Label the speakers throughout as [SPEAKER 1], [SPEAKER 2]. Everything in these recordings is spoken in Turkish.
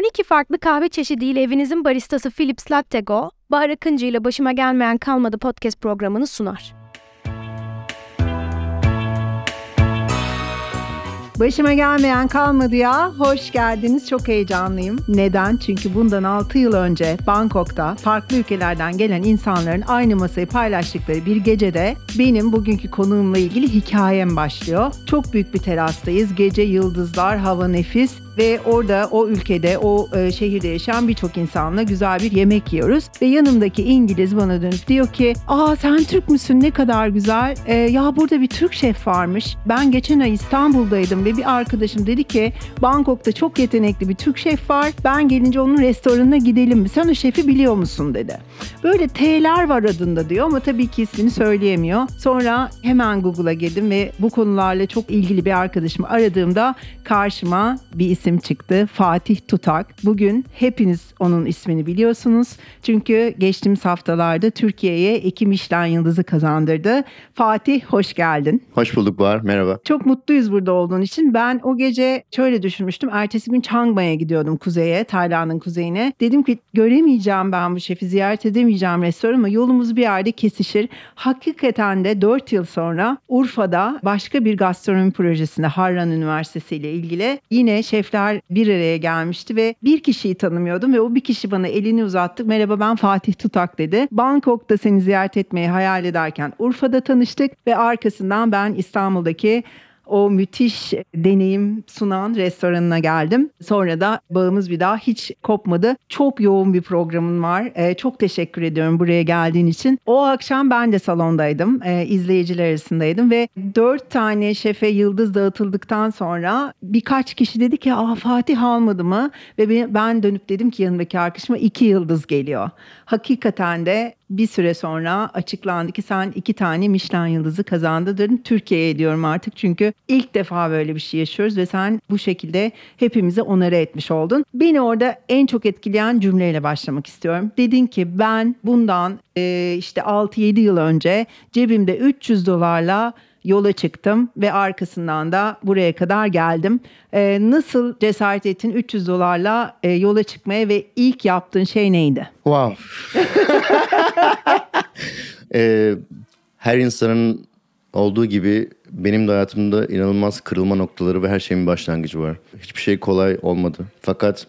[SPEAKER 1] 12 farklı kahve çeşidiyle evinizin baristası Philips Latte Go, Bahar Akıncı ile Başıma Gelmeyen Kalmadı podcast programını sunar.
[SPEAKER 2] Başıma gelmeyen kalmadı ya. Hoş geldiniz. Çok heyecanlıyım. Neden? Çünkü bundan 6 yıl önce Bangkok'ta farklı ülkelerden gelen insanların aynı masayı paylaştıkları bir gecede benim bugünkü konuğumla ilgili hikayem başlıyor. Çok büyük bir terastayız. Gece yıldızlar, hava nefis ve orada o ülkede o e, şehirde yaşayan birçok insanla güzel bir yemek yiyoruz. Ve yanımdaki İngiliz bana dönüp diyor ki aa sen Türk müsün? Ne kadar güzel. E, ya burada bir Türk şef varmış. Ben geçen ay İstanbul'daydım ve bir arkadaşım dedi ki Bangkok'ta çok yetenekli bir Türk şef var. Ben gelince onun restoranına gidelim. Mi sen o şefi biliyor musun? dedi. Böyle T'ler var adında diyor ama tabii ki ismini söyleyemiyor. Sonra hemen Google'a girdim ve bu konularla çok ilgili bir arkadaşımı aradığımda karşıma bir isim çıktı. Fatih Tutak. Bugün hepiniz onun ismini biliyorsunuz. Çünkü geçtiğimiz haftalarda Türkiye'ye iki Michelin yıldızı kazandırdı. Fatih hoş geldin.
[SPEAKER 3] Hoş bulduk Bahar, merhaba.
[SPEAKER 2] Çok mutluyuz burada olduğun için. Ben o gece şöyle düşünmüştüm. Ertesi gün Chiang Mai'ye gidiyordum kuzeye, Tayland'ın kuzeyine. Dedim ki göremeyeceğim ben bu şefi, ziyaret edemeyeceğim restoran ama yolumuz bir yerde kesişir. Hakikaten de 4 yıl sonra Urfa'da başka bir gastronomi projesinde Harran Üniversitesi ile ilgili yine şefler bir araya gelmişti ve bir kişiyi tanımıyordum ve o bir kişi bana elini uzattı. Merhaba ben Fatih Tutak dedi. Bangkok'ta seni ziyaret etmeyi hayal ederken Urfa'da tanıştık ve arkasından ben İstanbul'daki o müthiş deneyim sunan restoranına geldim. Sonra da bağımız bir daha hiç kopmadı. Çok yoğun bir programın var. Ee, çok teşekkür ediyorum buraya geldiğin için. O akşam ben de salondaydım. Ee, izleyiciler arasındaydım ve dört tane şefe yıldız dağıtıldıktan sonra birkaç kişi dedi ki Aa, Fatih almadı mı? Ve ben dönüp dedim ki yanımdaki arkadaşıma iki yıldız geliyor. Hakikaten de bir süre sonra açıklandı ki sen iki tane Michelin yıldızı kazandırdın. Türkiye'ye diyorum artık çünkü ilk defa böyle bir şey yaşıyoruz ve sen bu şekilde hepimizi onara etmiş oldun. Beni orada en çok etkileyen cümleyle başlamak istiyorum. Dedin ki ben bundan e, işte 6-7 yıl önce cebimde 300 dolarla yola çıktım ve arkasından da buraya kadar geldim. Ee, nasıl cesaret ettin 300 dolarla e, yola çıkmaya ve ilk yaptığın şey neydi?
[SPEAKER 3] Wow. ee, her insanın olduğu gibi benim de hayatımda inanılmaz kırılma noktaları ve her şeyin başlangıcı var. Hiçbir şey kolay olmadı. Fakat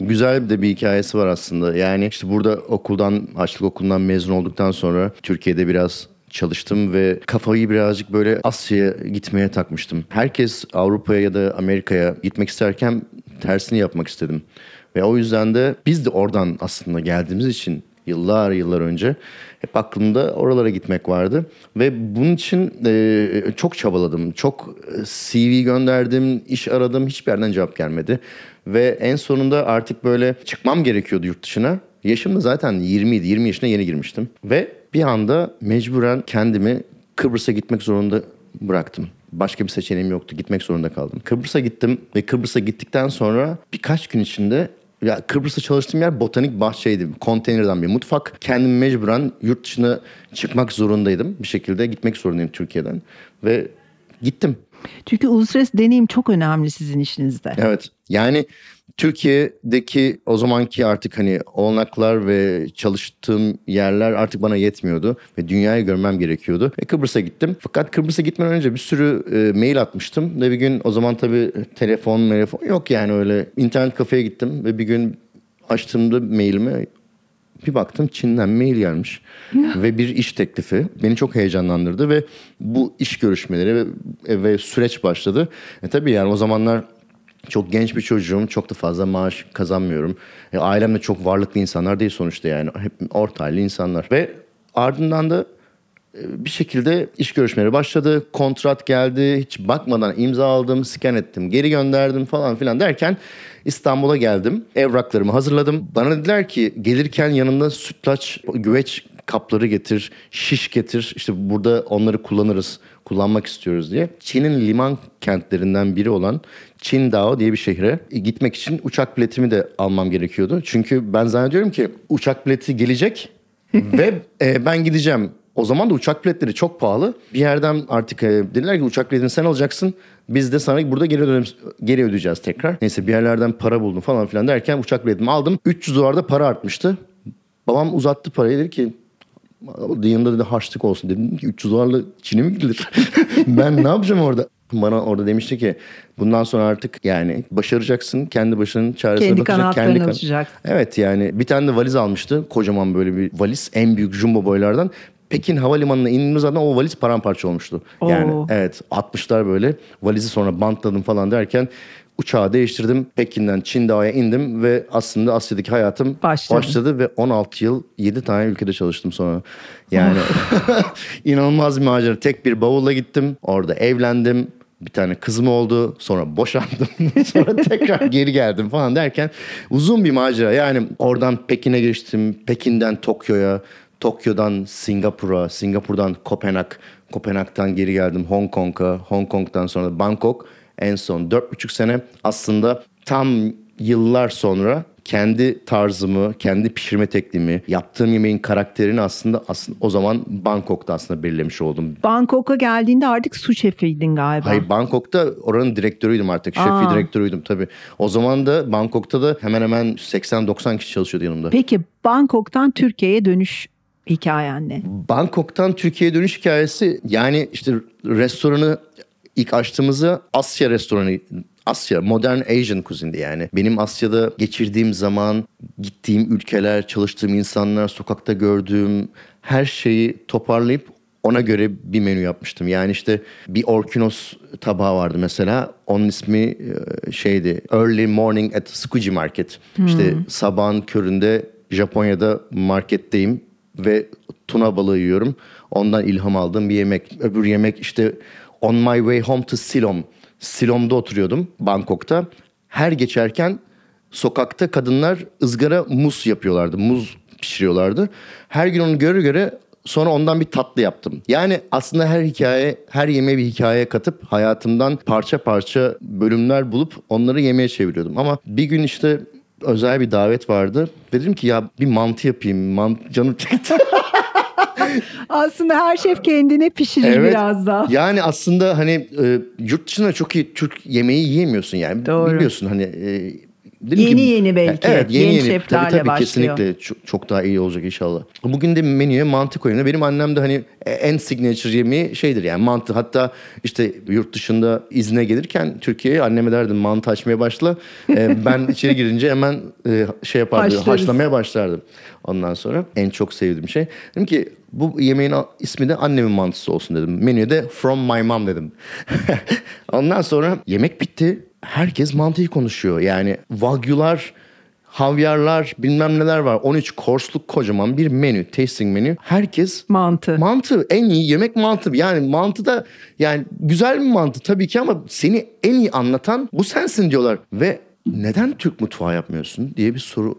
[SPEAKER 3] güzel de bir hikayesi var aslında. Yani işte burada okuldan, açlık okulundan mezun olduktan sonra Türkiye'de biraz çalıştım ve kafayı birazcık böyle Asya'ya gitmeye takmıştım. Herkes Avrupa'ya ya da Amerika'ya gitmek isterken tersini yapmak istedim. Ve o yüzden de biz de oradan aslında geldiğimiz için yıllar yıllar önce hep aklımda oralara gitmek vardı. Ve bunun için e, çok çabaladım. Çok e, CV gönderdim, iş aradım. Hiçbir yerden cevap gelmedi. Ve en sonunda artık böyle çıkmam gerekiyordu yurt dışına. Yaşım da zaten 20 idi. 20 yaşına yeni girmiştim. Ve bir anda mecburen kendimi Kıbrıs'a gitmek zorunda bıraktım. Başka bir seçeneğim yoktu. Gitmek zorunda kaldım. Kıbrıs'a gittim ve Kıbrıs'a gittikten sonra birkaç gün içinde ya Kıbrıs'ta çalıştığım yer botanik bahçeydi. Konteynerden bir mutfak. Kendim mecburen yurt dışına çıkmak zorundaydım. Bir şekilde gitmek zorundayım Türkiye'den. Ve gittim.
[SPEAKER 2] Çünkü uluslararası deneyim çok önemli sizin işinizde.
[SPEAKER 3] Evet. Yani Türkiye'deki o zamanki artık hani olanaklar ve çalıştığım yerler artık bana yetmiyordu ve dünyayı görmem gerekiyordu. Ve Kıbrıs'a gittim. Fakat Kıbrıs'a gitmeden önce bir sürü e, mail atmıştım ve bir gün o zaman tabii telefon, telefon yok yani öyle internet kafeye gittim ve bir gün açtığımda mailimi bir baktım Çin'den mail gelmiş ve bir iş teklifi beni çok heyecanlandırdı ve bu iş görüşmeleri ve, ve süreç başladı. E tabii yani o zamanlar çok genç bir çocuğum. Çok da fazla maaş kazanmıyorum. E, ailem de çok varlıklı insanlar değil sonuçta yani. Hep orta insanlar. Ve ardından da e, bir şekilde iş görüşmeleri başladı. Kontrat geldi. Hiç bakmadan imza aldım, scan ettim, geri gönderdim falan filan derken İstanbul'a geldim. Evraklarımı hazırladım. Bana dediler ki gelirken yanında sütlaç, güveç kapları getir, şiş getir. İşte burada onları kullanırız, kullanmak istiyoruz diye. Çin'in liman kentlerinden biri olan Qingdao diye bir şehre gitmek için uçak biletimi de almam gerekiyordu. Çünkü ben zannediyorum ki uçak bileti gelecek ve e, ben gideceğim. O zaman da uçak biletleri çok pahalı. Bir yerden artık e, dediler ki uçak biletini sen alacaksın. Biz de sana burada geri, dönem, geri ödeyeceğiz tekrar. Neyse bir yerlerden para buldum falan filan derken uçak biletimi aldım. 300 dolarda para artmıştı. Babam uzattı parayı dedi ki yanında dedi harçlık olsun dedim ki 300 dolarla Çin'e mi gidilir? ben ne yapacağım orada? Bana orada demişti ki bundan sonra artık yani başaracaksın. Kendi başının çaresine
[SPEAKER 2] Kendi
[SPEAKER 3] bakacaksın.
[SPEAKER 2] kanatlarına
[SPEAKER 3] kan-
[SPEAKER 2] uçacaksın.
[SPEAKER 3] Evet yani bir tane de valiz almıştı. Kocaman böyle bir valiz. En büyük jumbo boylardan. Pekin havalimanına indiğimiz zaman o valiz paramparça olmuştu. Yani
[SPEAKER 2] Oo.
[SPEAKER 3] evet 60'lar böyle. Valizi sonra bantladım falan derken uçağı değiştirdim. Pekin'den Çindao'ya indim ve aslında Asya'daki hayatım
[SPEAKER 2] Başladı.
[SPEAKER 3] başladı ve 16 yıl 7 tane ülkede çalıştım sonra. Yani inanılmaz bir macera. Tek bir bavulla gittim. Orada evlendim. Bir tane kızım oldu. Sonra boşandım. sonra tekrar geri geldim falan derken uzun bir macera. Yani oradan Pekin'e geçtim. Pekin'den Tokyo'ya. Tokyo'dan Singapur'a. Singapur'dan Kopenhag. Kopenhag'dan geri geldim Hong Kong'a. Hong Kong'dan sonra Bangkok. En son 4,5 sene aslında tam yıllar sonra kendi tarzımı, kendi pişirme tekniğimi, yaptığım yemeğin karakterini aslında aslında o zaman Bangkok'ta aslında belirlemiş oldum.
[SPEAKER 2] Bangkok'a geldiğinde artık su şefiydin galiba.
[SPEAKER 3] Hayır Bangkok'ta oranın direktörüydüm artık. Şefi
[SPEAKER 2] Aa.
[SPEAKER 3] direktörüydüm tabii. O zaman da Bangkok'ta da hemen hemen 80-90 kişi çalışıyordu yanımda.
[SPEAKER 2] Peki Bangkok'tan Türkiye'ye dönüş hikayen ne?
[SPEAKER 3] Bangkok'tan Türkiye'ye dönüş hikayesi yani işte restoranı ilk açtığımızda Asya restoranı Asya, modern Asian kuzindi yani. Benim Asya'da geçirdiğim zaman, gittiğim ülkeler, çalıştığım insanlar, sokakta gördüğüm her şeyi toparlayıp ona göre bir menü yapmıştım. Yani işte bir orkinos tabağı vardı mesela. Onun ismi e, şeydi Early Morning at Tsukuji Market. İşte sabahın köründe Japonya'da marketteyim ve tuna balığı yiyorum. Ondan ilham aldığım bir yemek. Öbür yemek işte On My Way Home to Silom. Silom'da oturuyordum Bangkok'ta. Her geçerken sokakta kadınlar ızgara muz yapıyorlardı. Muz pişiriyorlardı. Her gün onu göre göre sonra ondan bir tatlı yaptım. Yani aslında her hikaye, her yemeğe bir hikaye katıp hayatımdan parça parça bölümler bulup onları yemeğe çeviriyordum. Ama bir gün işte özel bir davet vardı. Dedim ki ya bir mantı yapayım. Mantı canım çekti.
[SPEAKER 2] Aslında her şef kendine pişirir biraz da.
[SPEAKER 3] Yani aslında hani e, yurt dışında çok iyi Türk yemeği yiyemiyorsun yani.
[SPEAKER 2] Doğru.
[SPEAKER 3] Biliyorsun hani e, dedim
[SPEAKER 2] Yeni yeni belki.
[SPEAKER 3] Evet yeni
[SPEAKER 2] Genç
[SPEAKER 3] yeni.
[SPEAKER 2] şeflerle
[SPEAKER 3] tabii, tabii,
[SPEAKER 2] başlıyor.
[SPEAKER 3] Kesinlikle çok, çok daha iyi olacak inşallah. Bugün de menüye mantı koyuyor. Benim annem de hani en signature yemeği şeydir yani mantı. Hatta işte yurt dışında izne gelirken Türkiye'ye anneme derdim mantı açmaya başla. E, ben içeri girince hemen e, şey yapardı
[SPEAKER 2] Haşlarız.
[SPEAKER 3] haşlamaya başlardım. Ondan sonra en çok sevdiğim şey. Dedim ki bu yemeğin ismi de annemin mantısı olsun dedim. Menüde from my mom dedim. Ondan sonra yemek bitti. Herkes mantıyı konuşuyor. Yani wagyular, havyarlar bilmem neler var. 13 korsluk kocaman bir menü, tasting menü. Herkes
[SPEAKER 2] Mantı.
[SPEAKER 3] Mantı en iyi yemek mantı. Yani mantı da yani güzel bir mantı tabii ki ama seni en iyi anlatan bu sensin diyorlar. Ve neden Türk mutfağı yapmıyorsun diye bir soru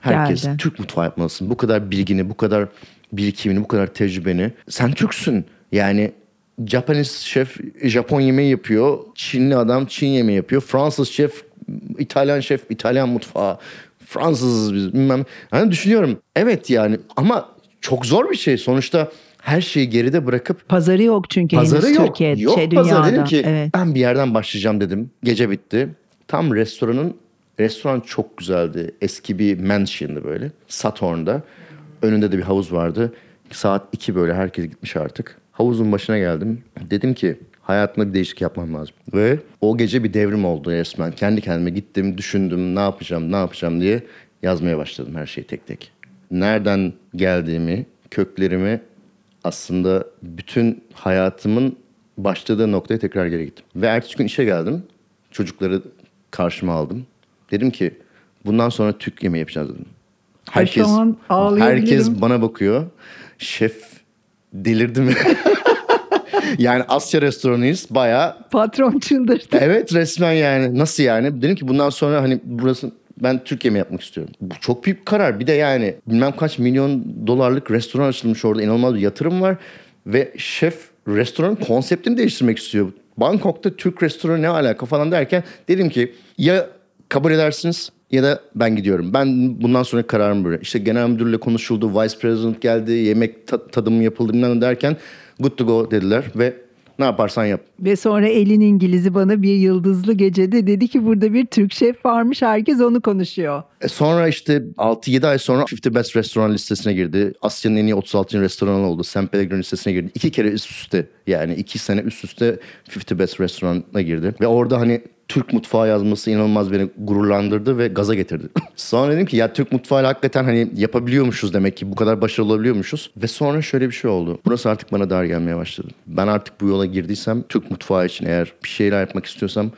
[SPEAKER 3] herkes.
[SPEAKER 2] Geldi.
[SPEAKER 3] Türk mutfağı yapmalısın. Bu kadar bilgini, bu kadar birikimini, bu kadar tecrübeni. Sen Türksün. Yani Japanese şef Japon yemeği yapıyor. Çinli adam Çin yemeği yapıyor. Fransız şef, İtalyan şef İtalyan mutfağı. Fransızız biz bilmem. Yani düşünüyorum. Evet yani ama çok zor bir şey. Sonuçta her şeyi geride bırakıp
[SPEAKER 2] Pazarı yok çünkü
[SPEAKER 3] pazarı yok.
[SPEAKER 2] Türkiye'de,
[SPEAKER 3] yok
[SPEAKER 2] şey,
[SPEAKER 3] pazarı.
[SPEAKER 2] dünyada.
[SPEAKER 3] Dedim ki
[SPEAKER 2] evet.
[SPEAKER 3] ben bir yerden başlayacağım dedim. Gece bitti. Tam restoranın restoran çok güzeldi. Eski bir mansion'dı böyle. Saturn'da. Önünde de bir havuz vardı. Saat 2 böyle herkes gitmiş artık. Havuzun başına geldim. Dedim ki hayatımda bir değişiklik yapmam lazım. Ve o gece bir devrim oldu resmen. Kendi kendime gittim, düşündüm ne yapacağım, ne yapacağım diye yazmaya başladım her şeyi tek tek. Nereden geldiğimi, köklerimi aslında bütün hayatımın başladığı noktaya tekrar geri gittim. Ve ertesi gün işe geldim. Çocukları karşıma aldım. Dedim ki bundan sonra Türk yemeği yapacağız dedim.
[SPEAKER 2] Ağlayabilirim.
[SPEAKER 3] herkes bana bakıyor. Şef delirdi mi? yani Asya restoranıyız bayağı
[SPEAKER 2] Patron çıldırdı.
[SPEAKER 3] Evet resmen yani. Nasıl yani? Dedim ki bundan sonra hani burası ben Türkiye mi yapmak istiyorum? Bu çok büyük bir karar. Bir de yani bilmem kaç milyon dolarlık restoran açılmış orada. inanılmaz bir yatırım var. Ve şef restoranın konseptini değiştirmek istiyor. Bangkok'ta Türk restoranı ne alaka falan derken dedim ki ya kabul edersiniz ya da ben gidiyorum. Ben bundan sonra kararım böyle. İşte genel müdürle konuşuldu, vice president geldi, yemek ta- tadımı yapıldı bilmem derken good to go dediler ve ne yaparsan yap.
[SPEAKER 2] Ve sonra elin İngiliz'i bana bir yıldızlı gecede dedi ki burada bir Türk şef varmış herkes onu konuşuyor.
[SPEAKER 3] E sonra işte 6-7 ay sonra 50 Best Restoran listesine girdi. Asya'nın en iyi 36. restoranı oldu. San Pellegrino listesine girdi. İki kere üst üste yani iki sene üst üste 50 Best Restoran'a girdi. Ve orada hani Türk mutfağı yazması inanılmaz beni gururlandırdı ve gaza getirdi. sonra dedim ki ya Türk mutfağıyla hakikaten hani yapabiliyormuşuz demek ki bu kadar başarılı olabiliyormuşuz. Ve sonra şöyle bir şey oldu. Burası artık bana dar gelmeye başladı. Ben artık bu yola girdiysem Türk mutfağı için eğer bir şeyler yapmak istiyorsam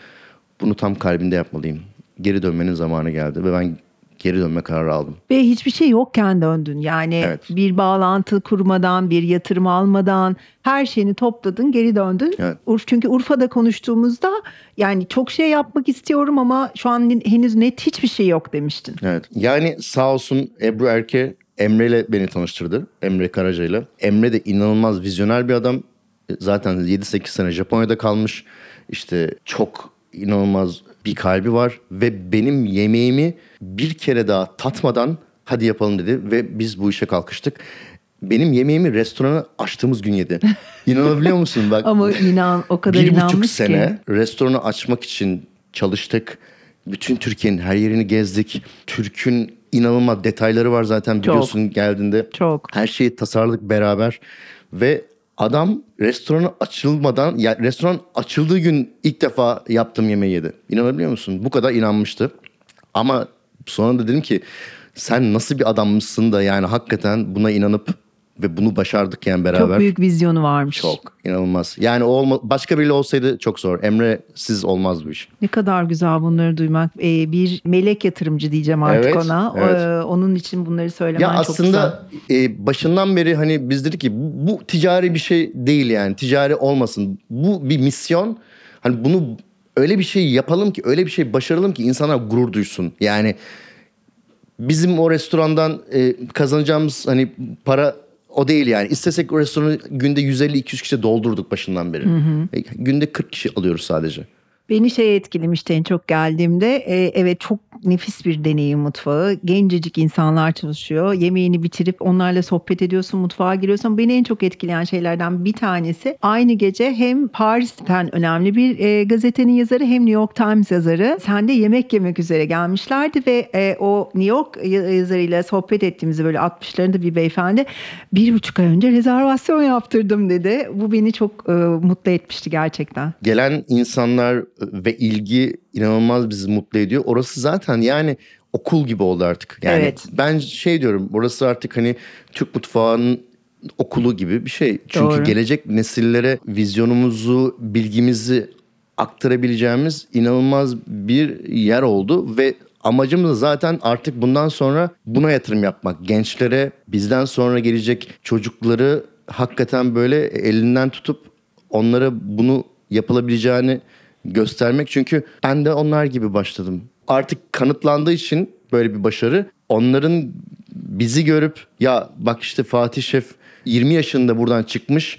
[SPEAKER 3] bunu tam kalbinde yapmalıyım. Geri dönmenin zamanı geldi ve ben geri dönme kararı aldım.
[SPEAKER 2] Ve hiçbir şey yokken döndün. Yani
[SPEAKER 3] Evet.
[SPEAKER 2] bir bağlantı kurmadan, bir yatırım almadan her şeyini topladın, geri döndün.
[SPEAKER 3] Evet.
[SPEAKER 2] Urf çünkü Urfa'da konuştuğumuzda yani çok şey yapmak istiyorum ama şu an henüz net hiçbir şey yok demiştin.
[SPEAKER 3] Evet. Yani sağ olsun Ebru Erke Emre ile beni tanıştırdı. Emre Karaca ile. Emre de inanılmaz vizyoner bir adam. Zaten 7-8 sene Japonya'da kalmış. İşte çok inanılmaz bir kalbi var. Ve benim yemeğimi bir kere daha tatmadan hadi yapalım dedi. Ve biz bu işe kalkıştık. Benim yemeğimi restoranı açtığımız gün yedi. İnanabiliyor musun? Bak,
[SPEAKER 2] Ama inan o kadar
[SPEAKER 3] bir
[SPEAKER 2] inanmış
[SPEAKER 3] buçuk
[SPEAKER 2] ki.
[SPEAKER 3] sene restoranı açmak için çalıştık. Bütün Türkiye'nin her yerini gezdik. Türk'ün inanılmaz detayları var zaten biliyorsun geldiğinde.
[SPEAKER 2] Çok.
[SPEAKER 3] Her şeyi tasarladık beraber. Ve adam restoranı açılmadan, ya restoran açıldığı gün ilk defa yaptığım yemeği yedi. İnanabiliyor musun? Bu kadar inanmıştı. Ama sonra da dedim ki sen nasıl bir adammışsın da yani hakikaten buna inanıp ve bunu başardık yani beraber.
[SPEAKER 2] Çok büyük vizyonu varmış.
[SPEAKER 3] Çok inanılmaz. Yani o olma, başka biriyle olsaydı çok zor. Emre siz olmaz bu iş.
[SPEAKER 2] Ne kadar güzel bunları duymak. Ee, bir melek yatırımcı diyeceğim artık
[SPEAKER 3] Evet,
[SPEAKER 2] ona.
[SPEAKER 3] evet.
[SPEAKER 2] Ee, onun için bunları söylemen
[SPEAKER 3] Ya
[SPEAKER 2] çok güzel.
[SPEAKER 3] aslında e, başından beri hani biz dedik ki bu, bu ticari bir şey değil yani. Ticari olmasın. Bu bir misyon. Hani bunu öyle bir şey yapalım ki öyle bir şey başaralım ki insanlar gurur duysun. Yani bizim o restorandan e, kazanacağımız hani para o değil yani. İstesek restoranı günde 150-200 kişi doldurduk başından beri. E, günde 40 kişi alıyoruz sadece.
[SPEAKER 2] Beni şey etkilemişti en çok geldiğimde. Ee, evet çok nefis bir deneyim mutfağı. Gencecik insanlar çalışıyor. Yemeğini bitirip onlarla sohbet ediyorsun, mutfağa giriyorsun. Beni en çok etkileyen şeylerden bir tanesi aynı gece hem Paris'ten önemli bir e, gazetenin yazarı hem New York Times yazarı sen de yemek yemek üzere gelmişlerdi ve e, o New York yazarıyla sohbet ettiğimizde böyle 60'larında bir beyefendi bir buçuk ay önce rezervasyon yaptırdım dedi. Bu beni çok e, mutlu etmişti gerçekten.
[SPEAKER 3] gelen insanlar ve ilgi inanılmaz bizi mutlu ediyor. Orası zaten yani okul gibi oldu artık. Yani
[SPEAKER 2] Evet.
[SPEAKER 3] ben şey diyorum burası artık hani Türk mutfağının okulu gibi bir şey. Çünkü
[SPEAKER 2] Doğru.
[SPEAKER 3] gelecek nesillere vizyonumuzu, bilgimizi aktarabileceğimiz inanılmaz bir yer oldu ve amacımız da zaten artık bundan sonra buna yatırım yapmak. Gençlere, bizden sonra gelecek çocukları hakikaten böyle elinden tutup onlara bunu yapılabileceğini göstermek. Çünkü ben de onlar gibi başladım. Artık kanıtlandığı için böyle bir başarı onların bizi görüp ya bak işte Fatih Şef 20 yaşında buradan çıkmış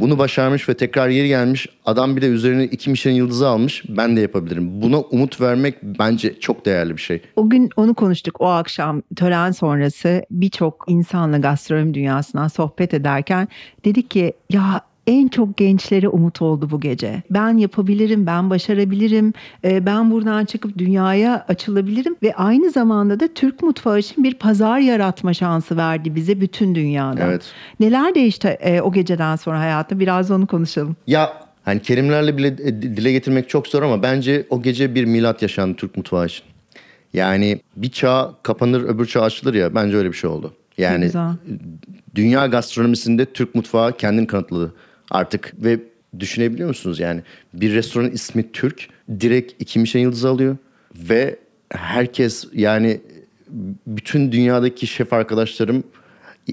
[SPEAKER 3] bunu başarmış ve tekrar geri gelmiş. Adam bir de üzerine iki Michelin yıldızı almış. Ben de yapabilirim. Buna umut vermek bence çok değerli bir şey.
[SPEAKER 2] O gün onu konuştuk o akşam tören sonrası birçok insanla gastronomi dünyasından sohbet ederken dedik ki ya en çok gençlere umut oldu bu gece. Ben yapabilirim, ben başarabilirim, e, ben buradan çıkıp dünyaya açılabilirim ve aynı zamanda da Türk mutfağı için bir pazar yaratma şansı verdi bize bütün dünyada.
[SPEAKER 3] Evet.
[SPEAKER 2] Neler değişti e, o geceden sonra hayatta? Biraz onu konuşalım.
[SPEAKER 3] Ya hani kelimelerle bile dile getirmek çok zor ama bence o gece bir milat yaşandı Türk mutfağı için. Yani bir çağ kapanır öbür çağ açılır ya bence öyle bir şey oldu. Yani dünya gastronomisinde Türk mutfağı kendini kanıtladı artık ve düşünebiliyor musunuz yani bir restoranın ismi Türk direkt iki Michelin yıldızı alıyor ve herkes yani bütün dünyadaki şef arkadaşlarım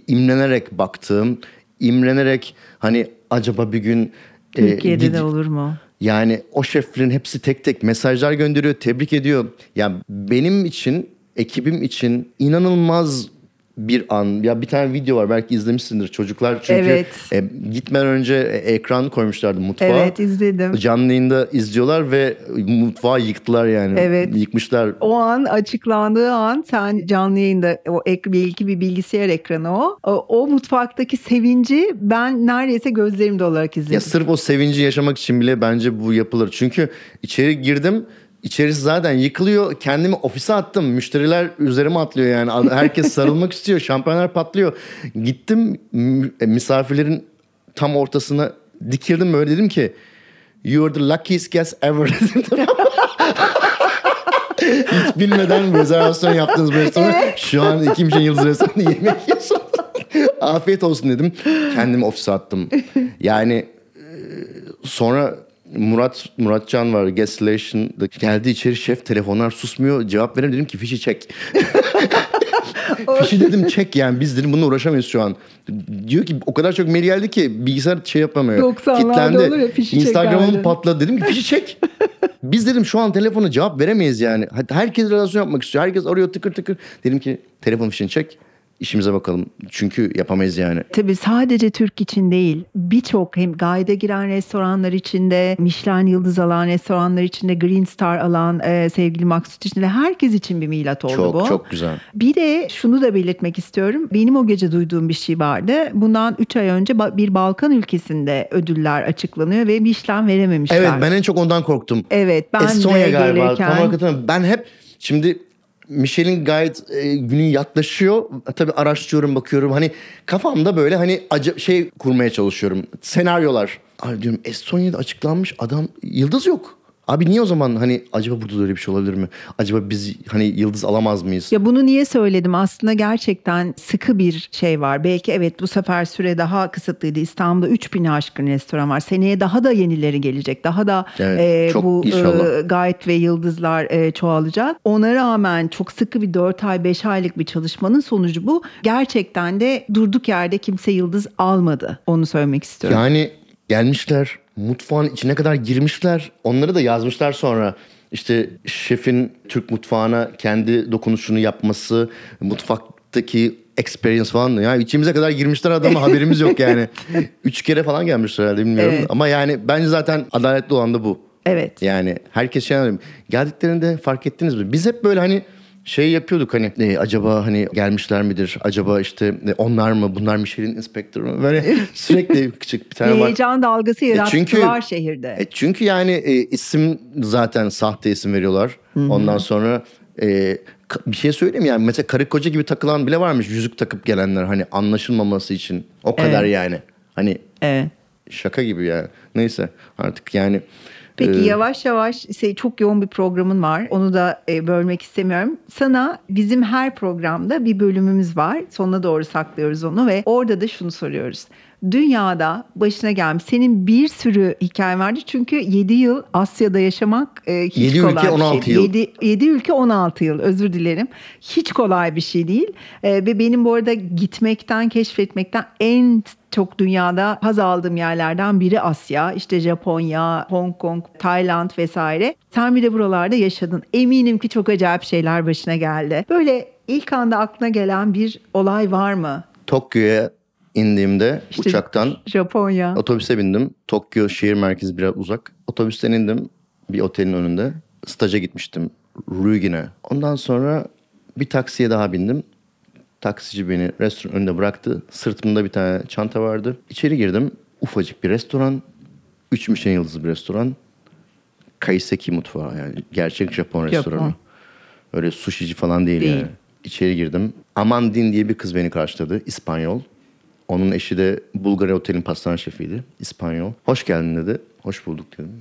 [SPEAKER 3] imrenerek baktığım, imrenerek hani acaba bir gün e,
[SPEAKER 2] Türkiye'de
[SPEAKER 3] gidip-
[SPEAKER 2] de olur mu?
[SPEAKER 3] yani o şeflerin hepsi tek tek mesajlar gönderiyor, tebrik ediyor. Ya benim için, ekibim için inanılmaz bir an ya bir tane video var belki izlemişsindir çocuklar çünkü
[SPEAKER 2] Evet.
[SPEAKER 3] e, gitmeden önce e, ekran koymuşlardı mutfağa.
[SPEAKER 2] Evet izledim.
[SPEAKER 3] Canlı yayında izliyorlar ve mutfağı yıktılar yani.
[SPEAKER 2] Evet.
[SPEAKER 3] Yıkmışlar.
[SPEAKER 2] O an açıklandığı an sen canlı yayında o ek, belki bir bilgisayar ekranı o. o. o mutfaktaki sevinci ben neredeyse gözlerim dolarak izledim.
[SPEAKER 3] Ya sırf o sevinci yaşamak için bile bence bu yapılır. Çünkü içeri girdim. İçerisi zaten yıkılıyor. Kendimi ofise attım. Müşteriler üzerime atlıyor yani. Herkes sarılmak istiyor. Şampiyoner patlıyor. Gittim e, misafirlerin tam ortasına dikildim böyle dedim ki You are the luckiest guest ever dedim. Hiç bilmeden rezervasyon yaptığınız bir restoran. Şu an iki Michelin yıldız restoranında yemek yiyorsun. Afiyet olsun dedim. Kendimi ofise attım. Yani e, sonra Murat Muratcan var Gaselation'da geldi içeri şef telefonlar susmuyor cevap veremiyorum dedim ki fişi çek. fişi dedim çek yani biz dedim bununla uğraşamayız şu an. Diyor ki o kadar çok mail geldi ki bilgisayar şey yapamıyor.
[SPEAKER 2] 90'larda olur ya, fişi
[SPEAKER 3] Instagram'ım patladı dedim ki fişi çek. Biz dedim şu an telefona cevap veremeyiz yani. Herkes relasyon yapmak istiyor. Herkes arıyor tıkır tıkır. Dedim ki telefon fişini çek. İşimize bakalım. Çünkü yapamayız yani.
[SPEAKER 2] Tabii sadece Türk için değil birçok hem guide'e giren restoranlar içinde, Michelin yıldız alan restoranlar içinde, Green Star alan e, sevgili Maksut içinde herkes için bir milat oldu
[SPEAKER 3] Çok
[SPEAKER 2] bu.
[SPEAKER 3] çok güzel.
[SPEAKER 2] Bir de şunu da belirtmek istiyorum. Benim o gece duyduğum bir şey vardı. Bundan 3 ay önce bir Balkan ülkesinde ödüller açıklanıyor ve Michelin verememişler.
[SPEAKER 3] Evet ben en çok ondan korktum.
[SPEAKER 2] Evet ben
[SPEAKER 3] Estonya
[SPEAKER 2] de
[SPEAKER 3] galiba.
[SPEAKER 2] gelirken
[SPEAKER 3] Tam hatırlamıyorum. Ben hep şimdi Michelin Guide e, günü yaklaşıyor. Tabii araştırıyorum, bakıyorum. Hani kafamda böyle hani acı şey kurmaya çalışıyorum. Senaryolar. Abi diyorum Estonya'da açıklanmış adam yıldız yok. Abi niye o zaman hani acaba burada da öyle bir şey olabilir mi? Acaba biz hani yıldız alamaz mıyız?
[SPEAKER 2] Ya bunu niye söyledim? Aslında gerçekten sıkı bir şey var. Belki evet bu sefer süre daha kısıtlıydı. İstanbul'da 3000 aşkın restoran var. Seneye daha da yenileri gelecek. Daha da
[SPEAKER 3] Evet,
[SPEAKER 2] e, bu
[SPEAKER 3] inşallah.
[SPEAKER 2] e, guide ve yıldızlar e, çoğalacak. Ona rağmen çok sıkı bir 4 ay 5 aylık bir çalışmanın sonucu bu. Gerçekten de durduk yerde kimse yıldız almadı. Onu söylemek istiyorum.
[SPEAKER 3] Yani gelmişler mutfağın içine kadar girmişler. Onları da yazmışlar sonra. İşte şefin Türk mutfağına kendi dokunuşunu yapması, mutfaktaki experience falan. Ya içimize kadar girmişler adama haberimiz yok yani. Üç kere falan gelmişler herhalde bilmiyorum.
[SPEAKER 2] Evet.
[SPEAKER 3] Ama yani bence zaten adaletli olan da bu.
[SPEAKER 2] Evet.
[SPEAKER 3] Yani herkes şey anlıyor. Geldiklerinde fark ettiniz mi? Biz hep böyle hani şey yapıyorduk hani e, acaba hani gelmişler midir? Acaba işte e, onlar mı? Bunlar Michelin inspektörü mü? Böyle sürekli küçük bir tane var.
[SPEAKER 2] Heyecan dalgası yarattılar
[SPEAKER 3] çünkü-
[SPEAKER 2] şehirde.
[SPEAKER 3] E çünkü yani e, isim zaten sahte isim veriyorlar. Ondan sonra e, bir şey söyleyeyim yani mesela karı koca gibi takılan bile varmış yüzük takıp gelenler hani anlaşılmaması için. O kadar
[SPEAKER 2] Evet.
[SPEAKER 3] yani. Hani
[SPEAKER 2] evet.
[SPEAKER 3] şaka gibi yani. Neyse artık yani.
[SPEAKER 2] Peki
[SPEAKER 3] e,
[SPEAKER 2] yavaş yavaş şey, çok yoğun bir programın var. Onu da e, bölmek istemiyorum. Sana bizim her programda bir bölümümüz var. Sonuna doğru saklıyoruz onu ve orada da şunu soruyoruz. Dünyada başına gelmiş senin bir sürü hikayen vardı. Çünkü 7 yıl Asya'da yaşamak e, hiç
[SPEAKER 3] Yedi
[SPEAKER 2] kolay
[SPEAKER 3] ülke,
[SPEAKER 2] bir
[SPEAKER 3] 16
[SPEAKER 2] şey.
[SPEAKER 3] yıl.
[SPEAKER 2] 7, 7 ülke 16 yıl özür dilerim. Hiç kolay bir şey değil. E, ve benim bu arada gitmekten, keşfetmekten en çok dünyada haz aldığım yerlerden biri Asya. İşte Japonya, Hong Kong, Tayland vesaire. Sen bir de buralarda yaşadın. Eminim ki çok acayip şeyler başına geldi. Böyle ilk anda aklına gelen bir olay var mı?
[SPEAKER 3] Tokyo'ya indiğimde
[SPEAKER 2] İşte-
[SPEAKER 3] uçaktan
[SPEAKER 2] Japonya.
[SPEAKER 3] otobüse bindim. Tokyo şehir merkezi biraz uzak. Otobüsten indim bir otelin önünde. Staja gitmiştim Ruigin'e. Ondan sonra bir taksiye daha bindim. Taksici beni restoran önünde bıraktı. Sırtımda bir tane çanta vardı. İçeri girdim. Ufacık bir restoran. Üç Michelin yıldızlı bir restoran. Kaiseki mutfağı yani. Gerçek Japon restoranı. Öyle sushici falan değil,
[SPEAKER 2] Değil.
[SPEAKER 3] yani. İçeri girdim. Amandine diye bir kız beni karşıladı. İspanyol. Onun eşi de Bulgar Otel'in pastane şefiydi. İspanyol. Hoş geldin dedi. Hoş bulduk dedim.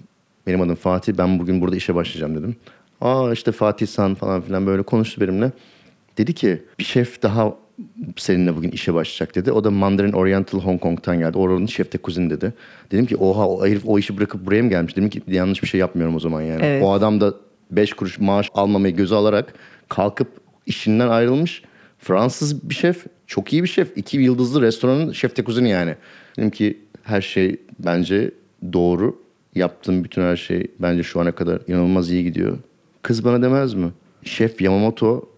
[SPEAKER 3] Benim adım Fatih. Ben bugün burada işe başlayacağım dedim. Aa işte Fatih San falan filan böyle konuştu benimle. Dedi ki bir şef daha seninle bugün işe başlayacak dedi. O da Mandarin Oriental Hong Kong'tan geldi. Oranın şef de kuzin dedi. Dedim ki oha o herif o işi bırakıp buraya mı gelmiş? Dedim ki yanlış bir şey yapmıyorum o zaman yani.
[SPEAKER 2] Evet.
[SPEAKER 3] O adam da 5 kuruş maaş almamayı göze alarak kalkıp işinden ayrılmış. Fransız bir şef, çok iyi bir şef. İki yıldızlı restoranın şef de kuzini yani. Dedim ki her şey bence doğru. Yaptığım bütün her şey bence şu ana kadar inanılmaz iyi gidiyor. Kız bana demez mi? Şef Yamamoto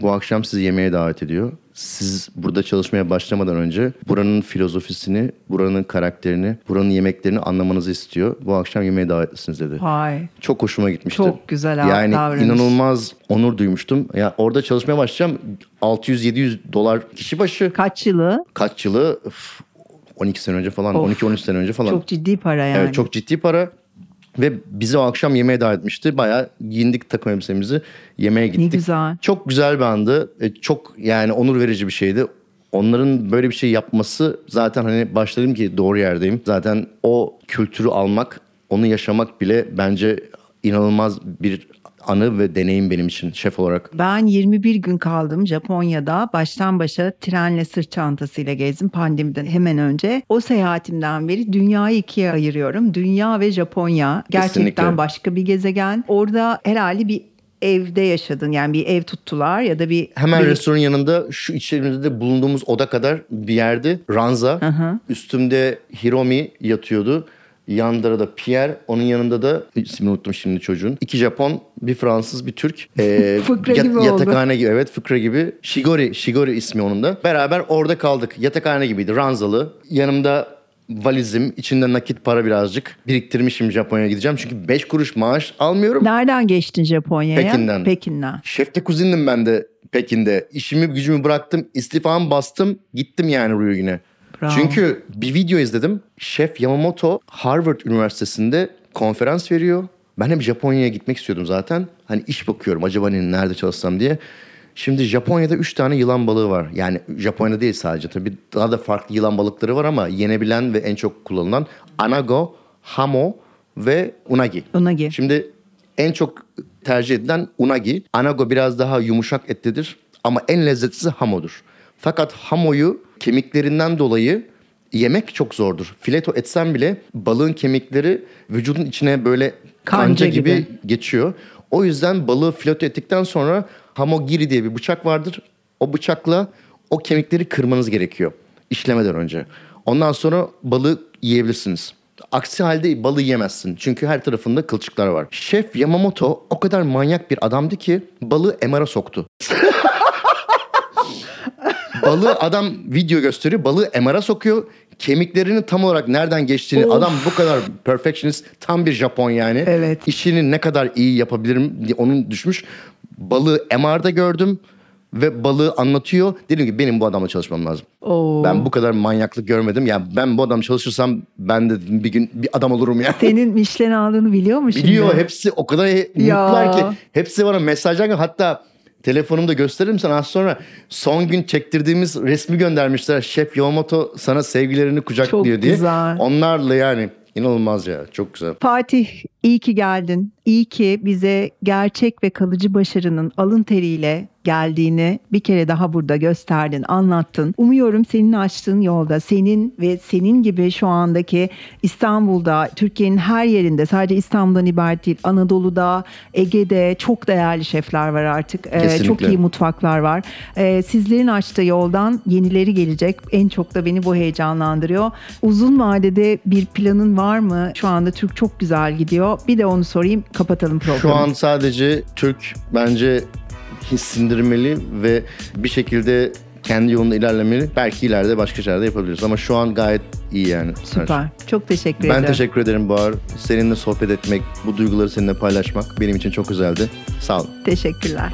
[SPEAKER 3] bu akşam sizi yemeğe davet ediyor. Siz burada çalışmaya başlamadan önce buranın filozofisini, buranın karakterini, buranın yemeklerini anlamanızı istiyor. Bu akşam yemeğe davetlisiniz dedi.
[SPEAKER 2] Vay.
[SPEAKER 3] Çok hoşuma gitmişti.
[SPEAKER 2] Çok güzel
[SPEAKER 3] Yani
[SPEAKER 2] davranış.
[SPEAKER 3] inanılmaz onur duymuştum. Ya orada çalışmaya başlayacağım. 600-700 dolar kişi başı.
[SPEAKER 2] Kaç yılı?
[SPEAKER 3] Kaç yılı? Üf, 12 sene önce falan,
[SPEAKER 2] Of.
[SPEAKER 3] 12-13 sene önce falan.
[SPEAKER 2] Çok ciddi para yani.
[SPEAKER 3] Evet çok ciddi para. Ve bizi o akşam yemeğe davet etmişti. Bayağı giyindik takım elbisemizi. Yemeğe gittik.
[SPEAKER 2] güzel.
[SPEAKER 3] Çok güzel bir andı. E, Çok yani onur verici bir şeydi. Onların böyle bir şey yapması zaten hani başladım ki doğru yerdeyim. Zaten o kültürü almak, onu yaşamak bile bence inanılmaz bir anı ve deneyim benim için şef olarak.
[SPEAKER 2] Ben 21 gün kaldım Japonya'da. Baştan başa trenle sırt çantasıyla gezdim pandemiden hemen önce. O seyahatimden beri dünyayı ikiye ayırıyorum. Dünya ve Japonya. Gerçekten
[SPEAKER 3] Kesinlikle.
[SPEAKER 2] başka bir gezegen. Orada herhalde bir evde yaşadın. Yani bir ev tuttular ya da bir...
[SPEAKER 3] Hemen
[SPEAKER 2] bir-
[SPEAKER 3] restoranın yanında şu içerimizde bulunduğumuz oda kadar bir yerde ranza.
[SPEAKER 2] hı.
[SPEAKER 3] Üstümde Hiromi yatıyordu. Yanında da Pierre. Onun yanında da ismini unuttum şimdi çocuğun. İki Japon, bir Fransız, bir Türk. Ee,
[SPEAKER 2] Fıkra gibi oldu.
[SPEAKER 3] Yatakhane gibi evet fıkra gibi. Shigori, Shigori ismi onun da. Beraber orada kaldık. Yatakhane gibiydi ranzalı. Yanımda valizim, içinde nakit para birazcık. Biriktirmişim Japonya'ya gideceğim. Çünkü 5 kuruş maaş almıyorum.
[SPEAKER 2] Nereden geçtin Japonya'ya?
[SPEAKER 3] Pekin'den.
[SPEAKER 2] Pekin'den.
[SPEAKER 3] Şefte kuzindim ben de Pekin'de. İşimi gücümü bıraktım. istifamı bastım. Gittim yani Ryugyu'ne.
[SPEAKER 2] Bravo.
[SPEAKER 3] Çünkü bir video izledim. Şef Yamamoto Harvard Üniversitesi'nde konferans veriyor. Ben hep Japonya'ya gitmek istiyordum zaten. Hani iş bakıyorum acaba hani nerede çalışsam diye. Şimdi Japonya'da 3 tane yılan balığı var. Yani Japonya'da değil sadece tabii. Daha da farklı yılan balıkları var ama yenebilen ve en çok kullanılan anago, hamo ve unagi.
[SPEAKER 2] Unagi.
[SPEAKER 3] Şimdi en çok tercih edilen unagi. Anago biraz daha yumuşak etlidir ama en lezzetlisi hamodur. Fakat hamoyu kemiklerinden dolayı yemek çok zordur. Fileto etsen bile balığın kemikleri vücudun içine böyle kanca,
[SPEAKER 2] Kanca
[SPEAKER 3] gibi,
[SPEAKER 2] gibi.
[SPEAKER 3] geçiyor. O yüzden balığı fileto ettikten sonra hamogiri diye bir bıçak vardır. O bıçakla o kemikleri kırmanız gerekiyor işlemeden önce. Ondan sonra balığı yiyebilirsiniz. Aksi halde balığı yemezsin. Çünkü her tarafında kılçıklar var. Şef Yamamoto o kadar manyak bir adamdı ki balığı MR'a soktu. balığı adam video gösteriyor. Balığı MR'a sokuyor. Kemiklerinin tam olarak nereden geçtiğini
[SPEAKER 2] Of.
[SPEAKER 3] adam bu kadar perfectionist tam bir Japon yani.
[SPEAKER 2] Evet.
[SPEAKER 3] İşini ne kadar iyi yapabilirim diye onun düşmüş. Balığı MR'da gördüm ve balığı anlatıyor. Dedim ki benim bu adamla çalışmam lazım.
[SPEAKER 2] Oo.
[SPEAKER 3] Ben bu kadar manyaklık görmedim. Yani ben bu adam çalışırsam ben de bir gün bir adam olurum yani.
[SPEAKER 2] Senin Michelin aldığını biliyor mu şimdi?
[SPEAKER 3] Biliyor hepsi o kadar
[SPEAKER 2] Ya.
[SPEAKER 3] mutlular ki. Hepsi bana mesajlar hatta telefonumda gösteririm sana az sonra son gün çektirdiğimiz resmi göndermişler. Şef Yamamoto sana sevgilerini kucaklıyor
[SPEAKER 2] Çok
[SPEAKER 3] diye.
[SPEAKER 2] güzel.
[SPEAKER 3] Onlarla yani inanılmaz ya çok güzel.
[SPEAKER 2] Fatih iyi ki geldin. İyi ki bize gerçek ve kalıcı başarının alın teriyle geldiğini bir kere daha burada gösterdin, anlattın. Umuyorum senin açtığın yolda senin ve senin gibi şu andaki İstanbul'da, Türkiye'nin her yerinde sadece İstanbul'dan ibaret değil, Anadolu'da, Ege'de çok değerli şefler var artık. Ee, çok iyi mutfaklar var. Ee, sizlerin açtığı yoldan yenileri gelecek. En çok da beni bu heyecanlandırıyor. Uzun vadede bir planın var mı? Şu anda Türk çok güzel gidiyor. Bir de onu sorayım, kapatalım programı.
[SPEAKER 3] Şu an sadece Türk bence hissindirmeli ve bir şekilde kendi yolunda ilerlemeli. Belki ileride başka şeyler de yapabiliriz ama şu an gayet iyi yani.
[SPEAKER 2] Süper. Çok teşekkür
[SPEAKER 3] Ben
[SPEAKER 2] ederim.
[SPEAKER 3] teşekkür ederim Bahar. Seninle sohbet etmek, bu duyguları seninle paylaşmak benim için çok güzeldi. Sağ olun.
[SPEAKER 2] Teşekkürler.